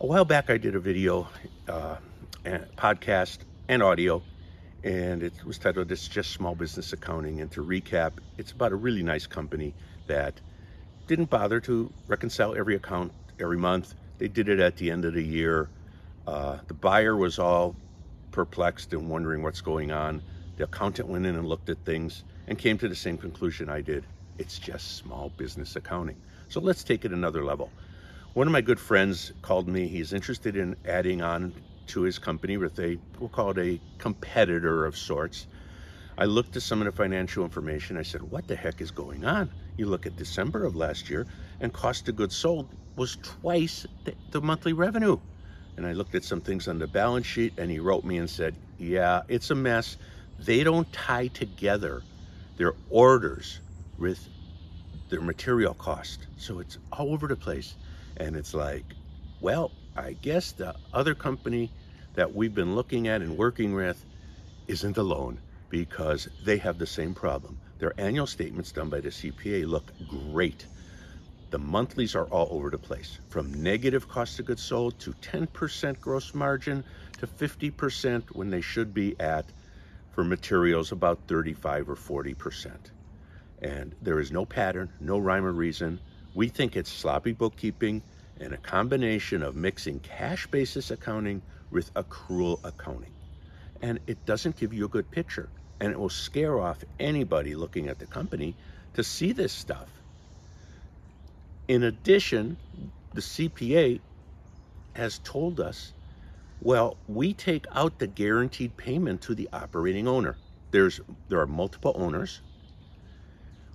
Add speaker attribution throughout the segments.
Speaker 1: A while back, I did a video, uh, and podcast, and audio, and it was titled "It's Just Small Business Accounting." And to recap, it's about a really nice company that didn't bother to reconcile every account every month. They did it at the end of the year. Uh, the buyer was all perplexed and wondering what's going on. The accountant went in and looked at things and came to the same conclusion I did. It's just small business accounting. So let's take it another level. One of my good friends called me. He's interested in adding on to his company with a, we'll call it a competitor of sorts. I looked at some of the financial information. I said, what the heck is going on? You look at December of last year, and cost of goods sold was twice the, the monthly revenue. And I looked at some things on the balance sheet, and he wrote me and said, yeah, it's a mess. They don't tie together their orders with their material cost. So it's all over the place. And it's like, well, I guess the other company that we've been looking at and working with isn't alone because they have the same problem. Their annual statements done by the CPA look great. The monthlies are all over the place from negative cost of goods sold to 10% gross margin to 50% when they should be at, for materials, about 35 or 40%. And there is no pattern, no rhyme or reason. We think it's sloppy bookkeeping and a combination of mixing cash basis accounting with accrual accounting. And it doesn't give you a good picture. And it will scare off anybody looking at the company to see this stuff. In addition, the CPA has told us well, we take out the guaranteed payment to the operating owner. There's there are multiple owners.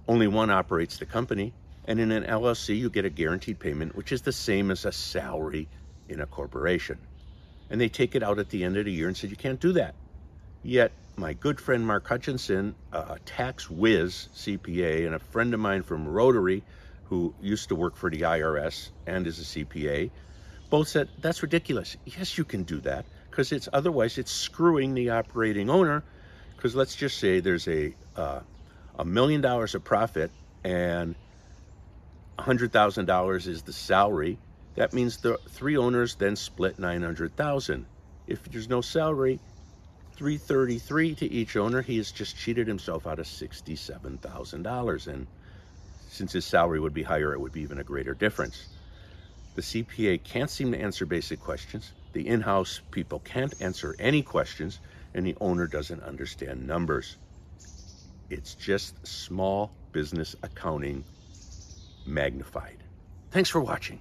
Speaker 1: Only one operates the company, and in an LLC, you get a guaranteed payment, which is the same as a salary in a corporation. And they take it out at the end of the year and said, you can't do that. Yet, my good friend Mark Hutchinson, a tax whiz CPA, and a friend of mine from Rotary, who used to work for the IRS and is a CPA, both said, that's ridiculous. Yes, you can do that because it's otherwise it's screwing the operating owner. Because let's just say there's a uh, a million dollars of profit and $100,000 is the salary. That means the three owners then split 900,000. If there's no salary, 333 to each owner, he has just cheated himself out of $67,000 and since his salary would be higher, it would be even a greater difference. The CPA can't seem to answer basic questions. The in-house people can't answer any questions and the owner doesn't understand numbers. It's just small business accounting magnified. Thanks for watching.